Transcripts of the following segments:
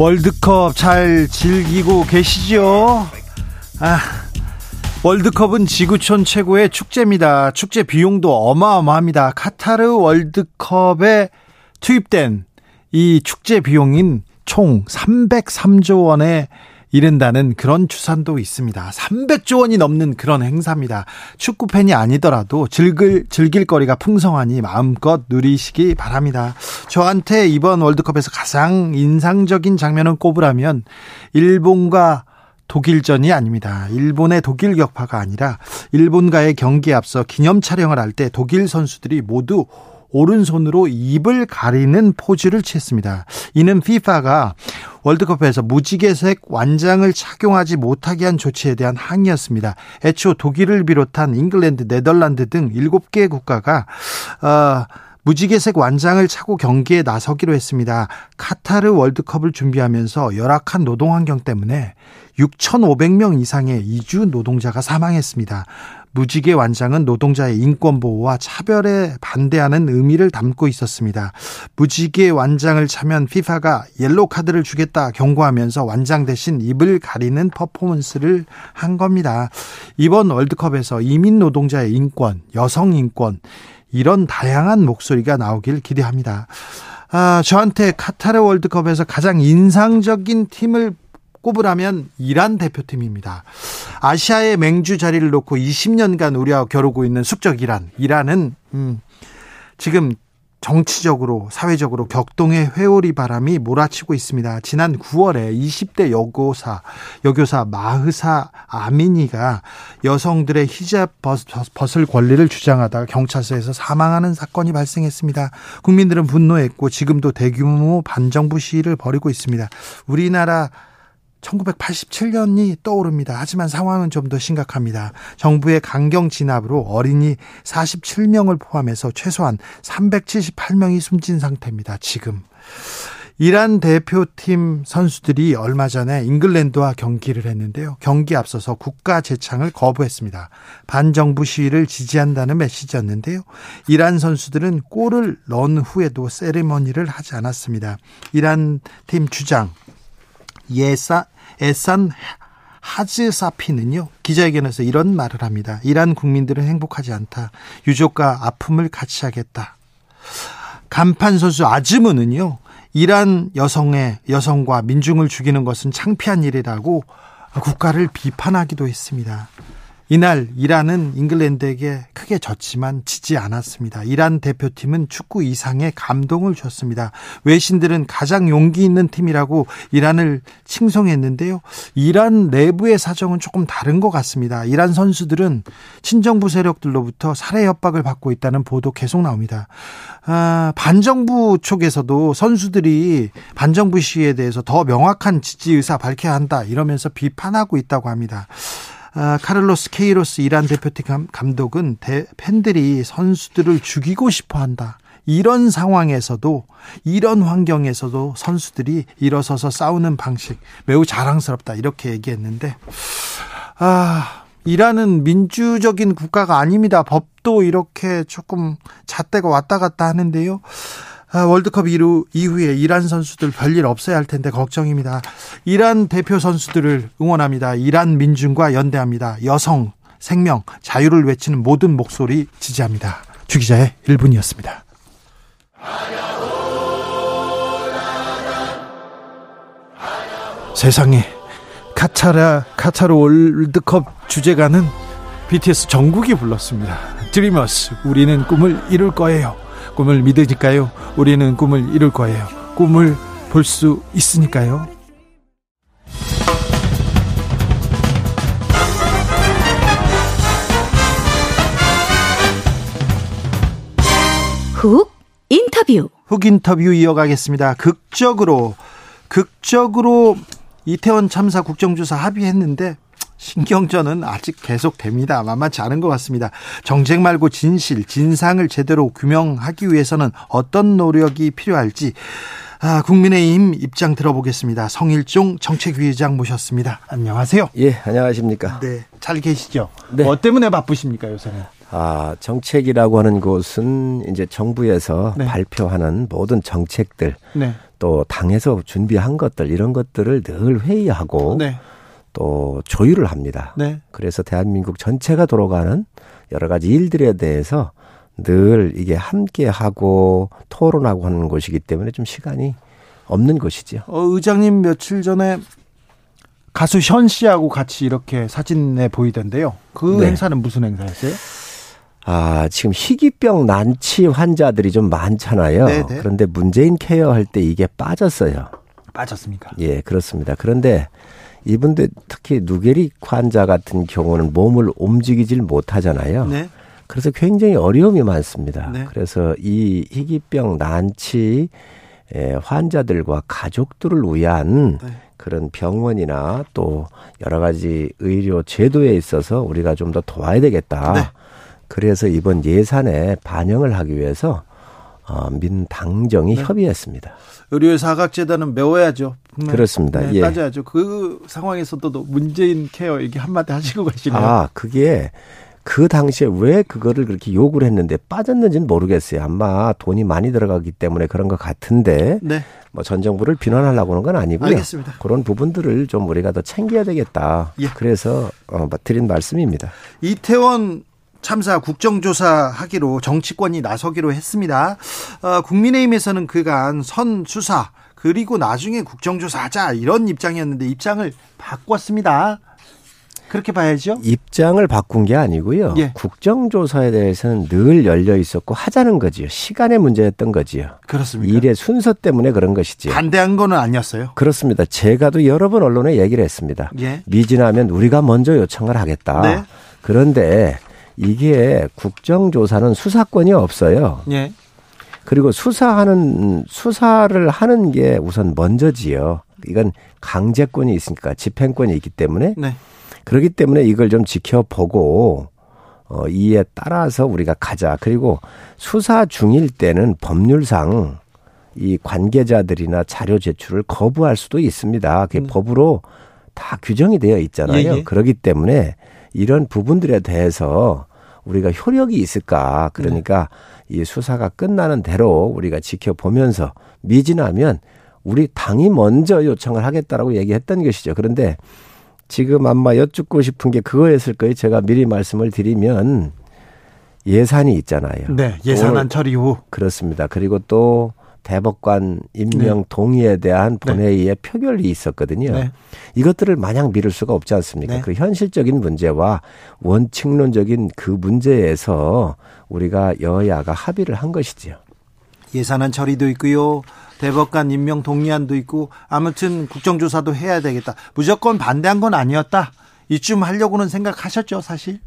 월드컵 잘 즐기고 계시죠? 아, 월드컵은 지구촌 최고의 축제입니다. 축제 비용도 어마어마합니다. 카타르 월드컵에 투입된 이 축제 비용인 총 303조 원의 이른다는 그런 추산도 있습니다. 300조 원이 넘는 그런 행사입니다. 축구 팬이 아니더라도 즐길 즐길 거리가 풍성하니 마음껏 누리시기 바랍니다. 저한테 이번 월드컵에서 가장 인상적인 장면을 꼽으라면 일본과 독일전이 아닙니다. 일본의 독일 격파가 아니라 일본과의 경기에 앞서 기념 촬영을 할 때 독일 선수들이 모두 오른손으로 입을 가리는 포즈를 취했습니다. 이는 FIFA가 월드컵에서 무지개색 완장을 착용하지 못하게 한 조치에 대한 항의였습니다. 애초 독일을 비롯한 잉글랜드, 네덜란드 등 7개 국가가 어, 무지개색 완장을 차고 경기에 나서기로 했습니다. 카타르 월드컵을 준비하면서 열악한 노동 환경 때문에 6,500명 이상의 이주 노동자가 사망했습니다. 무지개 완장은 노동자의 인권 보호와 차별에 반대하는 의미를 담고 있었습니다. 무지개 완장을 차면 피파가 옐로 카드를 주겠다 경고하면서 완장 대신 입을 가리는 퍼포먼스를 한 겁니다. 이번 월드컵에서 이민 노동자의 인권, 여성 인권 이런 다양한 목소리가 나오길 기대합니다. 아, 저한테 카타르 월드컵에서 가장 인상적인 팀을 꼽으라면 이란 대표팀입니다. 아시아의 맹주 자리를 놓고 20년간 우리와 겨루고 있는 숙적 이란. 이란은 음, 지금 정치적으로 사회적으로 격동의 회오리 바람이 몰아치고 있습니다. 지난 9월에 20대 여고사 여교사 마흐사 아미니가 여성들의 히잡 벗을 권리를 주장하다가 경찰서에서 사망하는 사건이 발생했습니다. 국민들은 분노했고 지금도 대규모 반정부 시위를 벌이고 있습니다. 우리나라 1987년이 떠오릅니다. 하지만 상황은 좀 더 심각합니다. 정부의 강경 진압으로 어린이 47명을 포함해서 최소한 378명이 숨진 상태입니다. 지금. 이란 대표팀 선수들이 얼마 전에 잉글랜드와 경기를 했는데요. 경기 앞서서 국가 재창을 거부했습니다. 반정부 시위를 지지한다는 메시지였는데요. 이란 선수들은 골을 넣은 후에도 세리머니를 하지 않았습니다. 이란 팀 주장 예사 에산 하즈사피는요 기자회견에서 이런 말을 합니다. 이란 국민들은 행복하지 않다. 유족과 아픔을 같이 하겠다. 간판 선수 아즈무는요 이란 여성의 여성과 민중을 죽이는 것은 창피한 일이라고 국가를 비판하기도 했습니다. 이날 이란은 잉글랜드에게 크게 졌지만 지지 않았습니다. 이란 대표팀은 축구 이상의 감동을 줬습니다. 외신들은 가장 용기 있는 팀이라고 이란을 칭송했는데요. 이란 내부의 사정은 조금 다른 것 같습니다. 이란 선수들은 친정부 세력들로부터 살해 협박을 받고 있다는 보도 계속 나옵니다. 아, 반정부 쪽에서도 선수들이 반정부 시위에 대해서 더 명확한 지지 의사 밝혀야 한다 이러면서 비판하고 있다고 합니다. 아, 카를로스 케이로스 이란 대표팀 감독은 대, 팬들이 선수들을 죽이고 싶어 한다. 이런 상황에서도 이런 환경에서도 선수들이 일어서서 싸우는 방식 매우 자랑스럽다 이렇게 얘기했는데 아 이란은 민주적인 국가가 아닙니다. 법도 이렇게 조금 잣대가 왔다 갔다 하는데요. 아, 월드컵 이후, 이후에 이란 선수들 별일 없어야 할 텐데 걱정입니다. 이란 대표 선수들을 응원합니다. 이란 민중과 연대합니다. 여성, 생명, 자유를 외치는 모든 목소리 지지합니다. 주기자의 1분이었습니다. 세상에 카타라 카타르 월드컵 주제가는 BTS 정국이 불렀습니다. 드리머스 우리는 꿈을 이룰 거예요. 꿈을 믿으니까요. 우리는 꿈을 이룰 거예요. 꿈을 볼 수 있으니까요. 훅 인터뷰. 훅 인터뷰 이어가겠습니다. 극적으로 극적으로 이태원 참사 국정조사 합의했는데 신경전은 아직 계속됩니다. 만만치 않은 것 같습니다. 정책 말고 진실, 진상을 제대로 규명하기 위해서는 어떤 노력이 필요할지 아, 국민의힘 입장 들어보겠습니다. 성일종 정책위의장 모셨습니다. 안녕하세요. 예, 안녕하십니까. 네, 잘 계시죠? 네. 뭐 때문에 바쁘십니까 요새는? 아, 정책이라고 하는 곳은 이제 정부에서 네. 발표하는 모든 정책들, 네. 또 당에서 준비한 것들 이런 것들을 늘 회의하고 네. 또 조율을 합니다. 네. 그래서 대한민국 전체가 돌아가는 여러 가지 일들에 대해서 늘 이게 함께 하고 토론하고 하는 곳이기 때문에 좀 시간이 없는 것이죠. 어, 의장님 며칠 전에 가수 현 씨하고 같이 이렇게 사진에 보이던데요. 그 네. 행사는 무슨 행사였어요? 아, 지금 희귀병 난치 환자들이 좀 많잖아요. 네네. 네. 그런데 문재인 케어 할 때 이게 빠졌어요. 빠졌습니까? 예, 그렇습니다. 그런데 이분들 특히 누게릭 환자 같은 경우는 몸을 움직이질 못하잖아요. 네. 그래서 굉장히 어려움이 많습니다. 네. 그래서 이 희귀병 난치 환자들과 가족들을 위한 네. 그런 병원이나 또 여러 가지 의료 제도에 있어서 우리가 좀 더 도와야 되겠다. 네. 그래서 이번 예산에 반영을 하기 위해서 어, 민당정이 네. 협의했습니다. 의료 사각재단은 메워야죠. 그렇습니다. 네, 예. 따져야죠. 그 상황에서도 문재인 케어 이게 한마디 하시고 가시네요. 아, 그게 그 당시에 왜 그거를 그렇게 요구를 했는데 빠졌는지는 모르겠어요. 아마 돈이 많이 들어가기 때문에 그런 것 같은데 네. 뭐전 정부를 비난하려고 하는 건 아니고요. 알겠습니다. 그런 부분들을 좀 우리가 더 챙겨야 되겠다. 예. 그래서 어, 드린 말씀입니다. 이태원 참사 국정조사 하기로 정치권이 나서기로 했습니다. 어, 국민의힘에서는 그간 선 수사 그리고 나중에 국정조사 하자 이런 입장이었는데 입장을 바꿨습니다. 그렇게 봐야죠. 입장을 바꾼 게 아니고요. 예. 국정조사에 대해서는 늘 열려 있었고 하자는 거지요. 시간의 문제였던 거지요. 그렇습니다. 일의 순서 때문에 그런 것이지요. 반대한 거는 아니었어요. 그렇습니다. 제가도 여러 번 언론에 얘기를 했습니다. 예. 미진하면 우리가 먼저 요청을 하겠다. 네. 그런데 이게 국정조사는 수사권이 없어요. 예. 그리고 수사하는 수사를 하는 게 우선 먼저지요. 이건 강제권이 있으니까 집행권이 있기 때문에 네. 그렇기 때문에 이걸 좀 지켜보고 어, 이에 따라서 우리가 가자. 그리고 수사 중일 때는 법률상 이 관계자들이나 자료 제출을 거부할 수도 있습니다. 그게 음. 법으로 다 규정이 되어 있잖아요. 예, 예. 그렇기 때문에 이런 부분들에 대해서 우리가 효력이 있을까? 그러니까 네. 이 수사가 끝나는 대로 우리가 지켜보면서 미진하면 우리 당이 먼저 요청을 하겠다라고 얘기했던 것이죠. 그런데 지금 아마 여쭙고 싶은 게 그거였을 거예요. 제가 미리 말씀을 드리면 예산이 있잖아요. 네, 예산안 처리 후. 그렇습니다. 그리고 또 대법관 임명 네. 동의에 대한 네. 본회의의 네. 표결이 있었거든요. 네. 이것들을 마냥 미룰 수가 없지 않습니까? 네. 그 현실적인 문제와 원칙론적인 그 문제에서 우리가 여야가 합의를 한 것이지요. 예산안 처리도 있고요. 대법관 임명 동의안도 있고 아무튼 국정조사도 해야 되겠다. 무조건 반대한 건 아니었다. 이쯤 하려고는 생각하셨죠, 사실?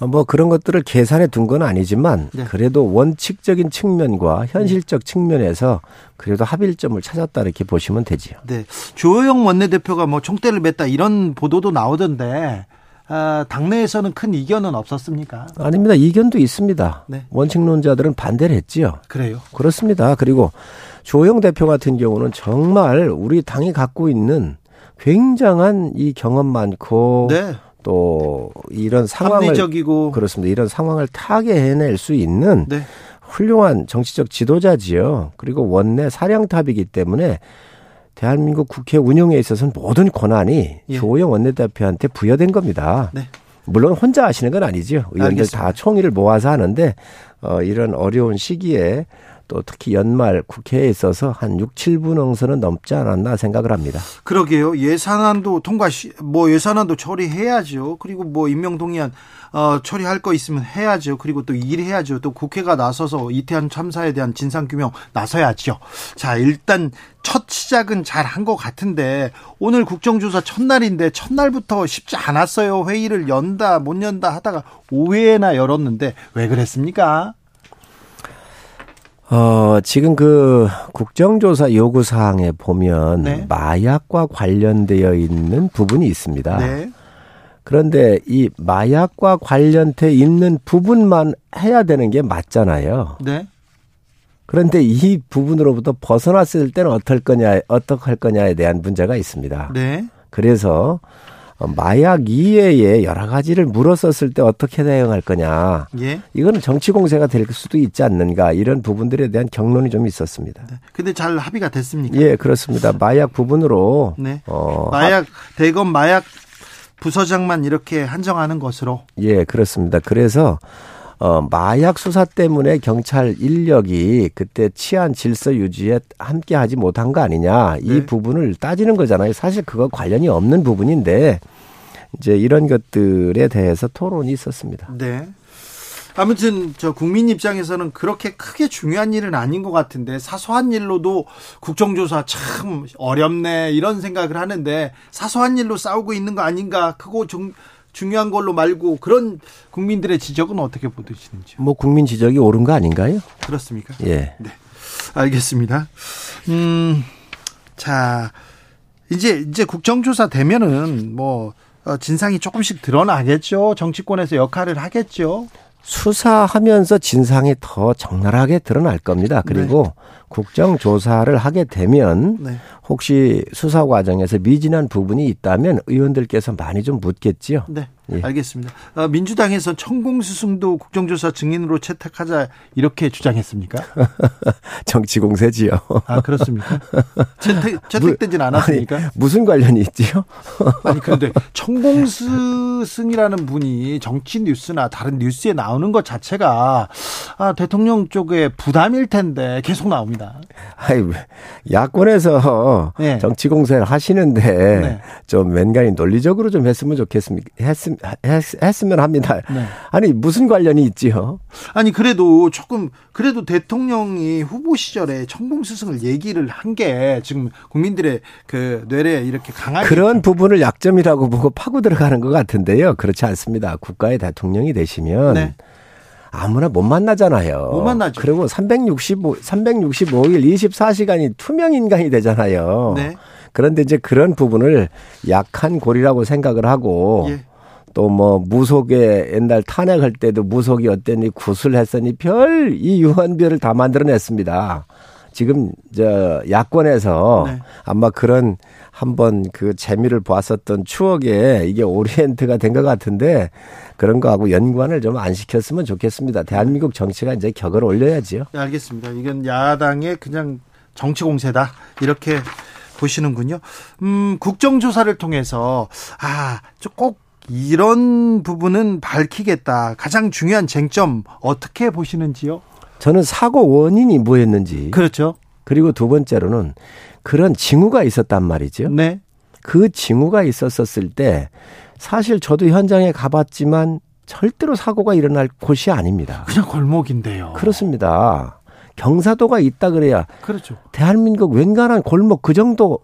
어, 뭐 그런 것들을 계산해 둔 건 아니지만 네. 그래도 원칙적인 측면과 현실적 측면에서 그래도 합일점을 찾았다 이렇게 보시면 되지요. 네. 조호영 원내대표가 뭐 총대를 맸다 이런 보도도 나오던데 아, 당내에서는 큰 이견은 없었습니까? 아닙니다. 이견도 있습니다. 네. 원칙론자들은 반대를 했지요. 그래요? 그렇습니다. 그리고 조영 대표 같은 경우는 정말 우리 당이 갖고 있는 굉장한 이 경험 많고 네. 또 이런 상황을 합리적이고 그렇습니다. 이런 상황을 타게 해낼 수 있는 네. 훌륭한 정치적 지도자지요. 그리고 원내 사령탑이기 때문에 대한민국 국회 운영에 있어서는 모든 권한이 예. 조호영 원내대표한테 부여된 겁니다. 네. 물론 혼자 하시는 건 아니죠. 의원들 알겠습니다. 다 총의를 모아서 하는데 어 이런 어려운 시기에 또 특히 연말 국회에 있어서 한 6, 7분 능선은 넘지 않았나 생각을 합니다. 그러게요. 예산안도 통과 시, 뭐 예산안도 처리해야죠. 그리고 뭐 임명동의안 어, 처리할 거 있으면 해야죠. 그리고 또 일해야죠. 또 국회가 나서서 이태원 참사에 대한 진상 규명 나서야죠. 자, 일단 첫 시작은 잘 한 것 같은데 오늘 국정조사 첫날인데 첫날부터 쉽지 않았어요. 회의를 연다 못 연다 하다가 5회나 열었는데 왜 그랬습니까? 어, 지금 그 국정조사 요구 사항에 보면 네. 마약과 관련되어 있는 부분이 있습니다. 네. 그런데 이 마약과 관련돼 있는 부분만 해야 되는 게 맞잖아요. 네. 그런데 이 부분으로부터 벗어났을 때는 어떨 거냐, 어떻게 할 거냐에 대한 문제가 있습니다. 네. 그래서 어, 마약 이외에 여러 가지를 물었었을 때 어떻게 대응할 거냐. 예. 이거는 정치 공세가 될 수도 있지 않는가 이런 부분들에 대한 경론이 좀 있었습니다. 네. 근데 잘 합의가 됐습니까? 예, 그렇습니다. 마약 부분으로 네. 어, 마약 대검 마약 부서장만 이렇게 한정하는 것으로. 예, 그렇습니다. 그래서 어, 마약 수사 때문에 경찰 인력이 그때 치안 질서 유지에 함께 하지 못한 거 아니냐. 이 네. 부분을 따지는 거잖아요. 사실 그거 관련이 없는 부분인데 이제 이런 것들에 대해서 토론이 있었습니다. 네. 아무튼 저 국민 입장에서는 그렇게 크게 중요한 일은 아닌 것 같은데 사소한 일로도 국정조사 참 어렵네 이런 생각을 하는데 사소한 일로 싸우고 있는 거 아닌가 크고 중, 중요한 걸로 말고 그런 국민들의 지적은 어떻게 보시는지요? 뭐 국민 지적이 옳은 거 아닌가요? 그렇습니까? 예. 네. 알겠습니다. 음, 자, 이제, 이제 국정조사 되면은 뭐, 어, 진상이 조금씩 드러나겠죠. 정치권에서 역할을 하겠죠. 수사하면서 진상이 더 적나라하게 드러날 겁니다. 그리고 네. 국정 조사를 하게 되면 네. 혹시 수사 과정에서 미진한 부분이 있다면 의원들께서 많이 좀 묻겠지요. 네. 예. 알겠습니다. 어, 민주당에서 천공수승도 국정조사 증인으로 채택하자 이렇게 주장했습니까? 정치 공세지요. 아 그렇습니까? 채택 채택되진 않았습니까? 아니, 무슨 관련이 있지요? 아니 그런데 천공수승이라는 분이 정치 뉴스나 다른 뉴스에 나오는 것 자체가 아, 대통령 쪽에 부담일 텐데 계속 나옵니다. 아이 야권에서 네. 정치 공세를 하시는데 네. 좀 멘간히 논리적으로 좀 했으면 좋겠습니까? 했으면 했, 으면 합니다. 네. 아니 무슨 관련이 있지요? 아니 그래도 조금 그래도 대통령이 후보 시절에 천공 스승을 얘기를 한 게 지금 국민들의 그 뇌에 이렇게 강하게 그런 부분을 약점이라고 보고 파고 들어가는 것 같은데요. 그렇지 않습니다. 국가의 대통령이 되시면. 네. 아무나 못 만나잖아요. 못 만나죠. 그리고 365, 365일 24시간이 투명 인간이 되잖아요. 네. 그런데 이제 그런 부분을 약한 고리라고 생각을 하고 예. 또뭐 무속에 옛날 탄핵할 때도 무속이 어땠니 구슬했으니 별 이 유한별을 다 만들어냈습니다. 지금 저 야권에서 네. 아마 그런 한번 그 재미를 보았었던 추억에 이게 오리엔트가 된 것 같은데 그런 거하고 연관을 좀 안 시켰으면 좋겠습니다. 대한민국 정치가 이제 격을 올려야지요. 네, 알겠습니다. 이건 야당의 그냥 정치 공세다 이렇게 보시는군요. 음, 국정조사를 통해서 아, 꼭 이런 부분은 밝히겠다. 가장 중요한 쟁점 어떻게 보시는지요? 저는 사고 원인이 뭐였는지. 그렇죠. 그리고 두 번째로는 그런 징후가 있었단 말이죠. 네. 그 징후가 있었었을 때 사실 저도 현장에 가봤지만 절대로 사고가 일어날 곳이 아닙니다. 그냥 골목인데요. 그렇습니다. 경사도가 있다 그래야. 그렇죠. 대한민국 웬간한 골목 그 정도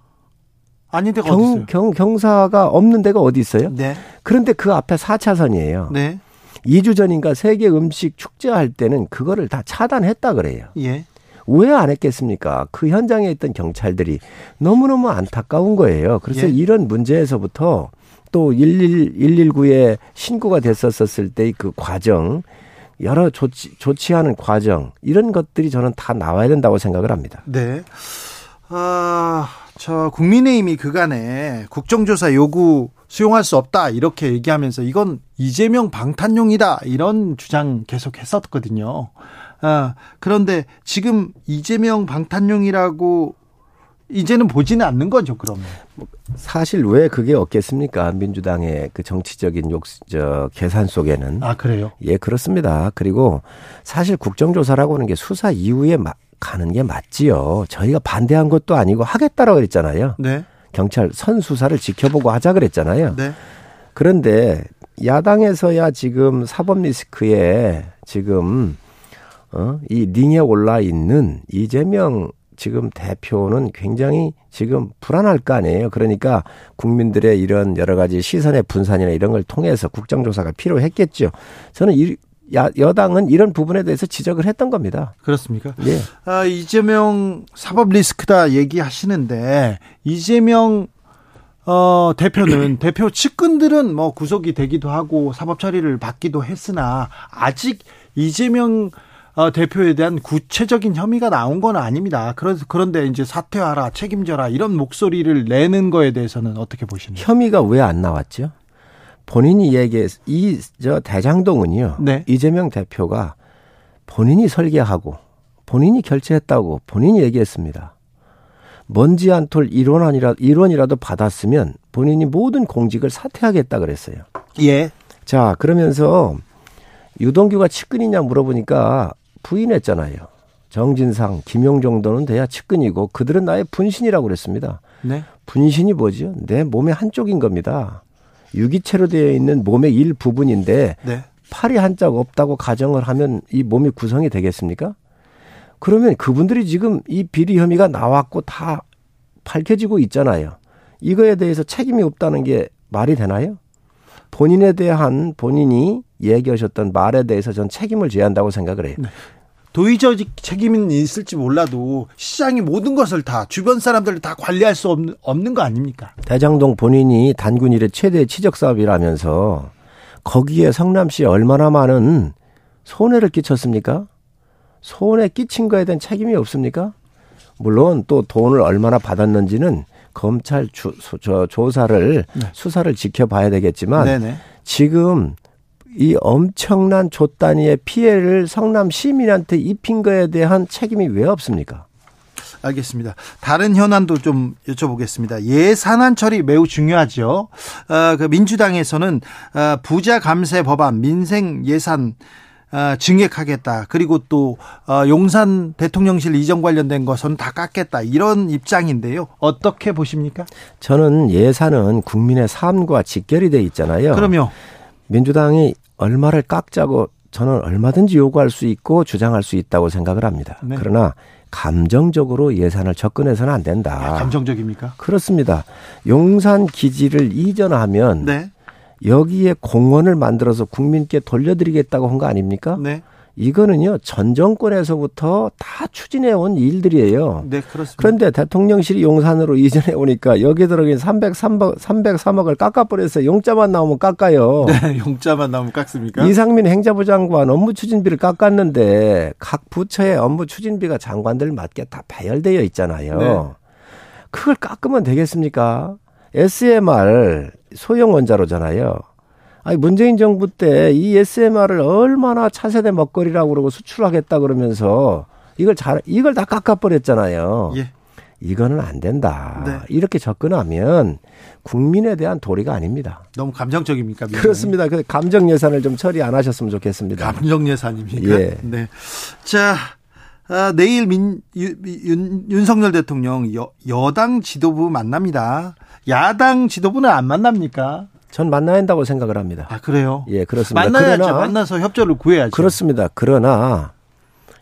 아닌 데가 경, 어디? 경, 경사가 없는 데가 어디 있어요? 네. 그런데 그 앞에 4차선이에요. 네. 2주 전인가 세계 음식 축제할 때는 그거를 다 차단했다 그래요. 예. 왜 안 했겠습니까? 그 현장에 있던 경찰들이 너무너무 안타까운 거예요. 그래서 예. 이런 문제에서부터 또 1 1 119에 신고가 됐었을 때그 과정, 여러 조치, 조치하는 과정, 이런 것들이 저는 다 나와야 된다고 생각을 합니다. 네. 아, 저 국민의힘이 그간에 국정조사 요구 수용할 수 없다 이렇게 얘기하면서 이건 이재명 방탄용이다 이런 주장 계속 했었거든요. 아, 그런데 지금 이재명 방탄용이라고 이제는 보지는 않는 거죠, 그러면. 뭐 사실 왜 그게 없겠습니까? 민주당의 그 정치적인 욕, 저, 계산 속에는. 아, 그래요? 예, 그렇습니다. 그리고 사실 국정조사라고 하는 게 수사 이후에 가는 게 맞지요. 저희가 반대한 것도 아니고 하겠다라고 그랬잖아요. 네. 경찰 선수사를 지켜보고 하자 그랬잖아요. 네. 그런데 야당에서야 지금 사법 리스크에 지금 어, 이 링에 올라 있는 이재명 지금 대표는 굉장히 지금 불안할 거 아니에요. 그러니까 국민들의 이런 여러 가지 시선의 분산이나 이런 걸 통해서 국정조사가 필요했겠죠. 저는 이 야, 여당은 이런 부분에 대해서 지적을 했던 겁니다. 그렇습니까? 예. 아, 이재명 사법 리스크다 얘기하시는데 이재명 어, 대표는 대표 측근들은 뭐 구속이 되기도 하고 사법 처리를 받기도 했으나 아직 이재명 어, 대표에 대한 구체적인 혐의가 나온 건 아닙니다. 그래서 그런데 이제 사퇴하라, 책임져라 이런 목소리를 내는 거에 대해서는 어떻게 보십니까? 혐의가 왜 안 나왔죠? 본인이 얘기해 이저 대장동은요. 네. 이재명 대표가 본인이 설계하고 본인이 결제했다고 본인이 얘기했습니다. 먼지 한톨 일원이라 일원이라도 받았으면 본인이 모든 공직을 사퇴하겠다 그랬어요. 예. 자 그러면서 유동규가 측근이냐 물어보니까 부인했잖아요. 정진상, 김용 정도는 돼야 측근이고 그들은 나의 분신이라고 그랬습니다. 네. 분신이 뭐죠? 내 몸의 한쪽인 겁니다. 유기체로 되어 있는 몸의 일부분인데 네. 팔이 한짝 없다고 가정을 하면 이 몸이 구성이 되겠습니까? 그러면 그분들이 지금 이 비리 혐의가 나왔고 다 밝혀지고 있잖아요. 이거에 대해서 책임이 없다는 게 말이 되나요? 본인에 대한 본인이 얘기하셨던 말에 대해서 전 책임을 져야 한다고 생각을 해요. 네. 도의적 책임은 있을지 몰라도 시장이 모든 것을 다 주변 사람들을 다 관리할 수 없는, 없는 거 아닙니까? 대장동 본인이 단군 일의 최대 치적 사업이라면서 거기에 성남시에 얼마나 많은 손해를 끼쳤습니까? 손해 끼친 거에 대한 책임이 없습니까? 물론 또 돈을 얼마나 받았는지는 검찰 주, 저, 조사를 네. 수사를 지켜봐야 되겠지만 네네. 지금 이 엄청난 조단위의 피해를 성남 시민한테 입힌 거에 대한 책임이 왜 없습니까? 알겠습니다. 다른 현안도 좀 여쭤보겠습니다. 예산안 처리 매우 중요하죠. 어, 그 민주당에서는 어, 부자 감세 법안, 민생 예산 어, 증액하겠다. 그리고 또 어, 용산 대통령실 이전 관련된 것은 다 깎겠다. 이런 입장인데요. 어떻게 보십니까? 저는 예산은 국민의 삶과 직결이 돼 있잖아요. 그럼요. 민주당이 얼마를 깎자고 저는 얼마든지 요구할 수 있고 주장할 수 있다고 생각을 합니다. 네. 그러나 감정적으로 예산을 접근해서는 안 된다. 아, 감정적입니까? 그렇습니다. 용산 기지를 이전하면 네. 여기에 공원을 만들어서 국민께 돌려드리겠다고 한 거 아닙니까? 네. 이거는요 전 정권에서부터 다 추진해 온 일들이에요. 네, 그렇습니다. 그런데 대통령실이 용산으로 이전해 오니까 여기 들어간 303억 303억을 깎아버려서 용자만 나오면 깎아요. 네, 용자만 나오면 깎습니까? 이상민 행자부 장관 업무 추진비를 깎았는데 각 부처의 업무 추진비가 장관들 맞게 다 배열되어 있잖아요. 네. 그걸 깎으면 되겠습니까? SMR 소형 원자로잖아요. 아니 문재인 정부 때 이 SMR을 얼마나 차세대 먹거리라고 그러고 수출하겠다 그러면서 이걸 잘 이걸 다 깎아버렸잖아요. 예. 이거는 안 된다. 네. 이렇게 접근하면 국민에 대한 도리가 아닙니다. 너무 감정적입니까? 민원이? 그렇습니다. 그 감정 예산을 좀 처리 안 하셨으면 좋겠습니다. 감정 예산입니까? 예. 네. 자, 아, 내일 민, 윤, 윤석열 대통령 여, 여당 지도부 만납니다. 야당 지도부는 안 만납니까? 전 만나야 한다고 생각을 합니다. 아, 그래요? 예, 그렇습니다. 만나야죠. 그러나, 만나서 협조를 구해야죠. 그렇습니다. 그러나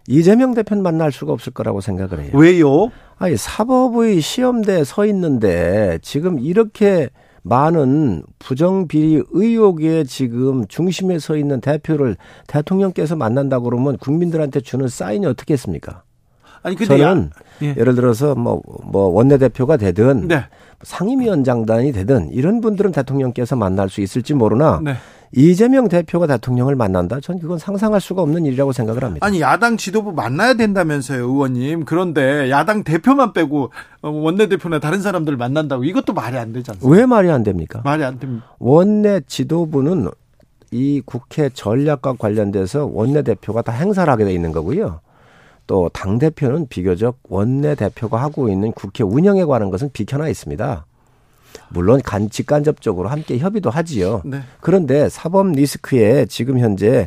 이재명 대표는 만날 수가 없을 거라고 생각을 해요. 왜요? 아니, 사법의 시험대에 서 있는데 지금 이렇게 많은 부정 비리 의혹에 지금 중심에 서 있는 대표를 대통령께서 만난다 그러면 국민들한테 주는 사인이 어떻게 했습니까? 아니, 근데 저는 야, 예. 를 들어서 뭐, 뭐 원내 대표가 되든 네. 상임위원장단이 되든 이런 분들은 대통령께서 만날 수 있을지 모르나 네. 이재명 대표가 대통령을 만난다? 전 그건 상상할 수가 없는 일이라고 생각을 합니다. 아니 야당 지도부 만나야 된다면서요, 의원님. 그런데 야당 대표만 빼고 원내 대표나 다른 사람들 만난다고 이것도 말이 안 되지 않습니까? 왜 말이 안 됩니까? 말이 안 됩니다. 원내 지도부는 이 국회 전략과 관련돼서 원내 대표가 다 행사를 하게 돼 있는 거고요. 또 당 대표는 비교적 원내 대표가 하고 있는 국회 운영에 관한 것은 비켜나 있습니다. 물론 간 직간접적으로 함께 협의도 하지요. 네. 그런데 사법 리스크에 지금 현재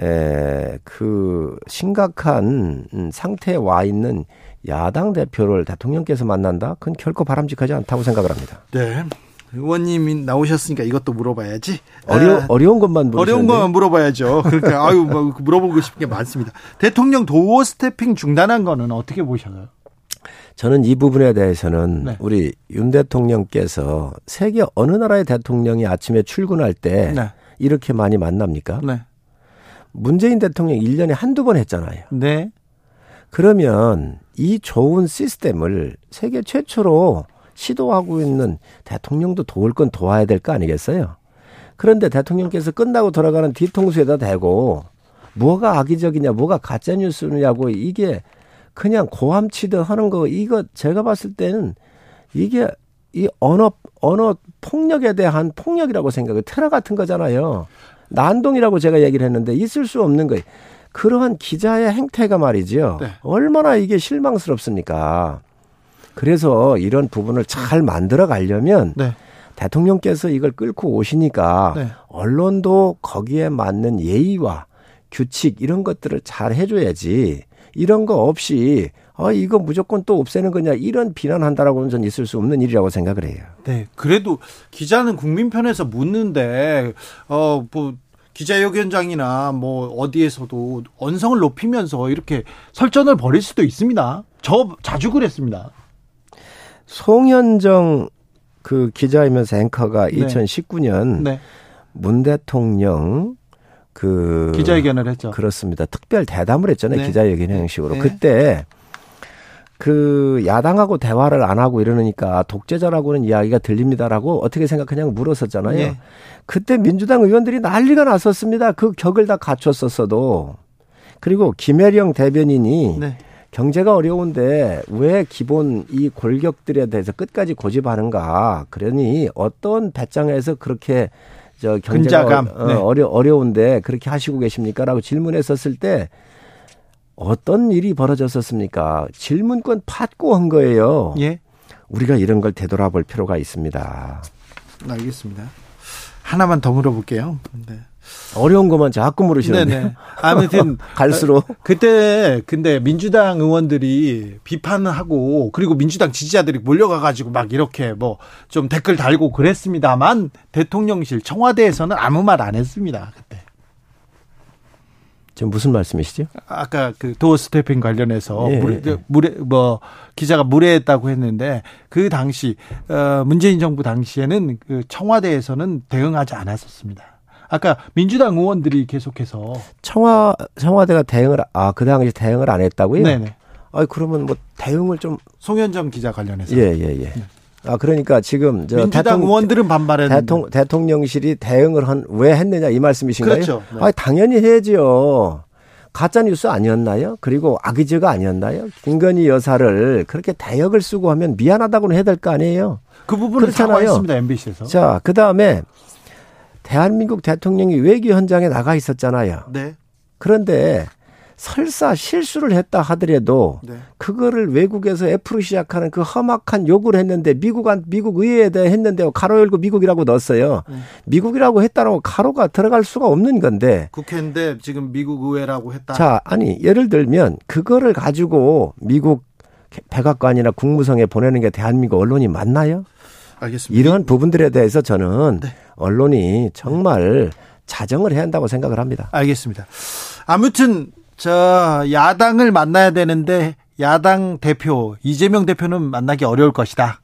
에, 그 심각한 상태에 와 있는 야당 대표를 대통령께서 만난다? 그건 결코 바람직하지 않다고 생각을 합니다. 네. 의원님이 나오셨으니까 이것도 물어봐야지. 어려, 아, 어려운 것만 물으셨는데. 어려운 것만 물어봐야죠. 그러니까 아유 뭐 물어보고 싶은 게 많습니다. 대통령 도어 스태핑 중단한 거는 어떻게 보셔요? 저는 이 부분에 대해서는 네. 우리 윤 대통령께서 세계 어느 나라의 대통령이 아침에 출근할 때 네. 이렇게 많이 만납니까? 네. 문재인 대통령 1년에 한두 번 했잖아요. 네. 그러면 이 좋은 시스템을 세계 최초로 시도하고 있는 대통령도 도울 건 도와야 될 거 아니겠어요? 그런데 대통령께서 끝나고 돌아가는 뒤통수에다 대고 뭐가 악의적이냐, 뭐가 가짜 뉴스냐고 이게 그냥 고함치듯 하는 거, 이거 제가 봤을 때는 이게 이 언어, 언어 폭력에 대한 폭력이라고 생각해요. 테러 같은 거잖아요. 난동이라고 제가 얘기를 했는데 있을 수 없는 거예요. 그러한 기자의 행태가 말이지요. 네. 얼마나 이게 실망스럽습니까? 그래서 이런 부분을 잘 만들어 가려면 네. 대통령께서 이걸 끌고 오시니까 네. 언론도 거기에 맞는 예의와 규칙 이런 것들을 잘 해줘야지 이런 거 없이 아 이거 무조건 또 없애는 거냐 이런 비난한다라고는 전 있을 수 없는 일이라고 생각을 해요. 네, 그래도 기자는 국민 편에서 묻는데 어뭐 기자회견장이나 뭐 어디에서도 언성을 높이면서 이렇게 설전을 벌일 수도 있습니다. 저 자주 그랬습니다. 송현정 그 기자이면서 앵커가 네. 2019년 네. 문 대통령 그 기자회견을 했죠. 그렇습니다. 특별 대담을 했잖아요. 네. 기자회견 형식으로. 네. 그때 그 야당하고 대화를 안 하고 이러니까 독재자라고는 이야기가 들립니다라고 어떻게 생각하냐고 물었었잖아요. 네. 그때 민주당 의원들이 난리가 났었습니다. 그 격을 다 갖췄었어도. 그리고 김혜령 대변인이 네. 경제가 어려운데 왜 기본 이 골격들에 대해서 끝까지 고집하는가. 그러니 어떤 배짱에서 그렇게 저 경제가 근자감. 어, 네. 어려 어려운데 그렇게 하시고 계십니까 라고 질문했었을 때 어떤 일이 벌어졌었습니까? 질문권 팠고 한 거예요. 예. 우리가 이런 걸 되돌아볼 필요가 있습니다. 알겠습니다. 하나만 더 물어볼게요. 네. 어려운 것만 자꾸 물으시는데. 아무튼 갈수록 그때 근데 민주당 의원들이 비판을 하고 그리고 민주당 지지자들이 몰려가 가지고 막 이렇게 뭐 좀 댓글 달고 그랬습니다만 대통령실 청와대에서는 아무 말 안 했습니다. 그때. 지금 무슨 말씀이시죠? 아까 그 도어 스태핑 관련해서 예, 물에, 예. 물에 뭐 기자가 무례했다고 했는데 그 당시 어 문재인 정부 당시에는 그 청와대에서는 대응하지 않았었습니다. 아까 민주당 의원들이 계속해서 청와 청와대가 대응을 아 그 당시 대응을 안 했다고요? 네네. 아 그러면 뭐 대응을 좀 송현정 기자 관련해서 예예 예, 예, 예. 네. 아 그러니까 지금 저 민주당 대통령, 의원들은 반발했는데 대통령, 대통령실이 대응을 한 왜 했느냐 이 말씀이신가요? 그렇죠. 네. 아 당연히 해야지요. 가짜 뉴스 아니었나요? 그리고 악의제가 아니었나요? 김건희 여사를 그렇게 대역을 쓰고 하면 미안하다고는 해야 될 거 아니에요? 그 부분을 사과했습니다 MBC에서. 자, 그 다음에 대한민국 대통령이 외교 현장에 나가 있었잖아요. 네. 그런데 설사 실수를 했다 하더라도 네. 그거를 외국에서 F로 시작하는 그 험악한 욕을 했는데 미국한 미국 의회에 대해 했는데 가로 열고 미국이라고 넣었어요. 네. 미국이라고 했다라고 가로가 들어갈 수가 없는 건데 국회인데 지금 미국 의회라고 했다. 자, 아니 예를 들면 그거를 가지고 미국 백악관이나 국무성에 보내는 게 대한민국 언론이 맞나요? 알겠습니다. 이런 부분들에 대해서 저는 네. 언론이 정말 자정을 해야 한다고 생각을 합니다. 알겠습니다. 아무튼 저 야당을 만나야 되는데 야당 대표 이재명 대표는 만나기 어려울 것이다.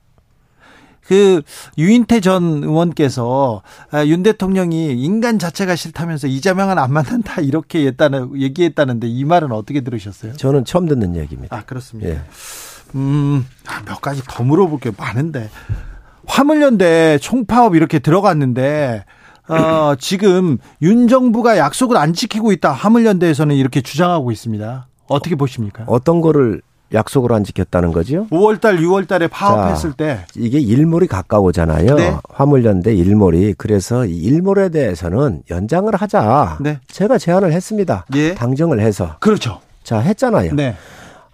그 유인태 전 의원께서 아, 윤 대통령이 인간 자체가 싫다면서 이재명은 안 만난다 이렇게 했다는 얘기했다는데 이 말은 어떻게 들으셨어요? 저는 처음 듣는 얘기입니다. 아 그렇습니다. 예. 음, 아, 몇 가지 더 물어볼 게 많은데 화물연대 총파업 이렇게 들어갔는데 어, 지금 윤 정부가 약속을 안 지키고 있다. 화물연대에서는 이렇게 주장하고 있습니다. 어떻게 보십니까? 어떤 거를 약속을 안 지켰다는 거죠? 5월달, 6월달에 파업했을 자, 때 이게 일몰이 가까우잖아요. 네. 화물연대 일몰이 그래서 일몰에 대해서는 연장을 하자. 네. 제가 제안을 했습니다. 네. 당정을 해서 그렇죠. 자 했잖아요. 네.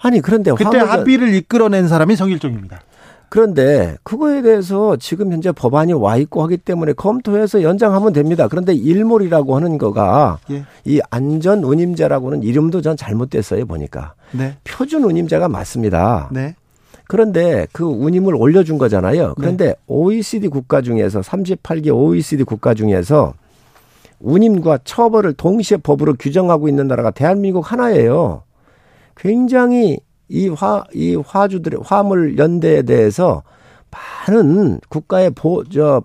아니 그런데 그때 화물연... 합의를 이끌어낸 사람이 성일종입니다. 그런데 그거에 대해서 지금 현재 법안이 와 있고 하기 때문에 검토해서 연장하면 됩니다. 그런데 일몰이라고 하는 거가 예. 이 안전 운임제라고는 이름도 전 잘못됐어요 보니까 네. 표준 운임제가 맞습니다. 네. 그런데 그 운임을 올려준 거잖아요. 그런데 네. OECD 국가 중에서 38개 OECD 국가 중에서 운임과 처벌을 동시에 법으로 규정하고 있는 나라가 대한민국 하나예요. 굉장히 이 화, 이 화주들의 화물 연대에 대해서 많은 국가의 보, 저,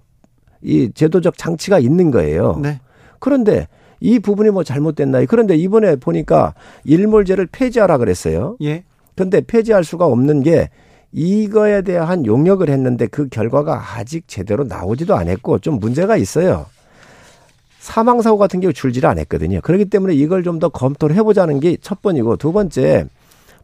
이 제도적 장치가 있는 거예요. 네. 그런데 이 부분이 뭐 잘못됐나요? 그런데 이번에 보니까 일몰제를 폐지하라 그랬어요. 예. 근데 폐지할 수가 없는 게 이거에 대한 용역을 했는데 그 결과가 아직 제대로 나오지도 않았고 좀 문제가 있어요. 사망 사고 같은 경우 줄지를 않았거든요. 그렇기 때문에 이걸 좀 더 검토를 해보자는 게 첫 번이고 두 번째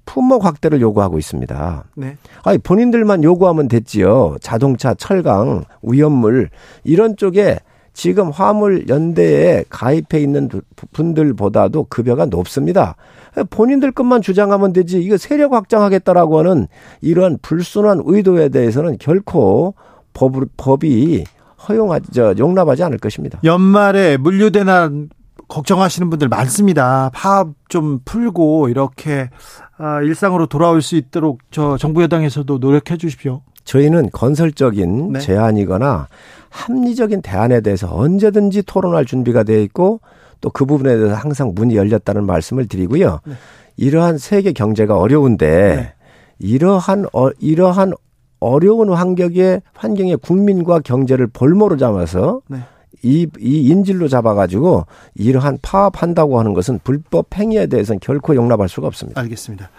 품목 확대를 요구하고 있습니다. 네. 아니 본인들만 요구하면 됐지요. 자동차, 철강, 위험물 이런 쪽에 지금 화물 연대에 가입해 있는 분들보다도 급여가 높습니다. 본인들 것만 주장하면 되지 이거 세력 확장하겠다라고 하는 이러한 불순한 의도에 대해서는 결코 법, 법이 허용하지 저 용납하지 않을 것입니다. 연말에 물류대난 걱정하시는 분들 많습니다. 파업 좀 풀고 이렇게 아, 일상으로 돌아올 수 있도록 저 정부 여당에서도 노력해 주십시오. 저희는 건설적인 네. 제안이거나 합리적인 대안에 대해서 언제든지 토론할 준비가 되어 있고 또 그 부분에 대해서 항상 문이 열렸다는 말씀을 드리고요. 네. 이러한 세계 경제가 어려운데 네. 이러한 어, 이러한 어려운 환경에 환경에 국민과 경제를 볼모로 잡아서 네. 이, 이 인질로 잡아가지고 이러한 파업한다고 하는 것은 불법 행위에 대해서는 결코 용납할 수가 없습니다. 알겠습니다.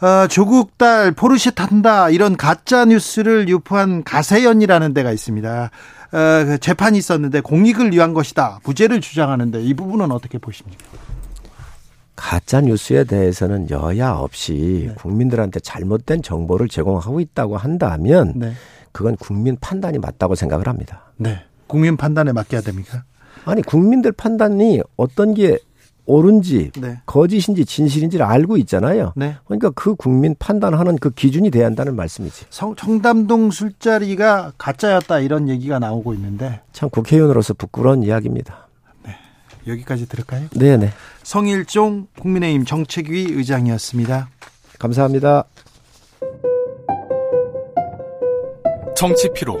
어, 조국 딸 포르쉐 탄다 이런 가짜 뉴스를 유포한 가세연이라는 데가 있습니다. 어, 그 재판이 있었는데 공익을 위한 것이다 무죄를 주장하는데 이 부분은 어떻게 보십니까? 가짜 뉴스에 대해서는 여야 없이 네. 국민들한테 잘못된 정보를 제공하고 있다고 한다면 네. 그건 국민 판단이 맞다고 생각을 합니다. 네. 국민 판단에 맡겨야 됩니까? 아니 국민들 판단이 어떤 게 옳은지 네. 거짓인지 진실인지를 알고 있잖아요. 네. 그러니까 그 국민 판단하는 그 기준이 돼야 한다는 말씀이지. 성, 청담동 술자리가 가짜였다 이런 얘기가 나오고 있는데 참 국회의원으로서 부끄러운 이야기입니다. 네. 여기까지 들을까요? 네, 네. 성일종 국민의힘 정책위 의장이었습니다. 감사합니다. 정치 피로,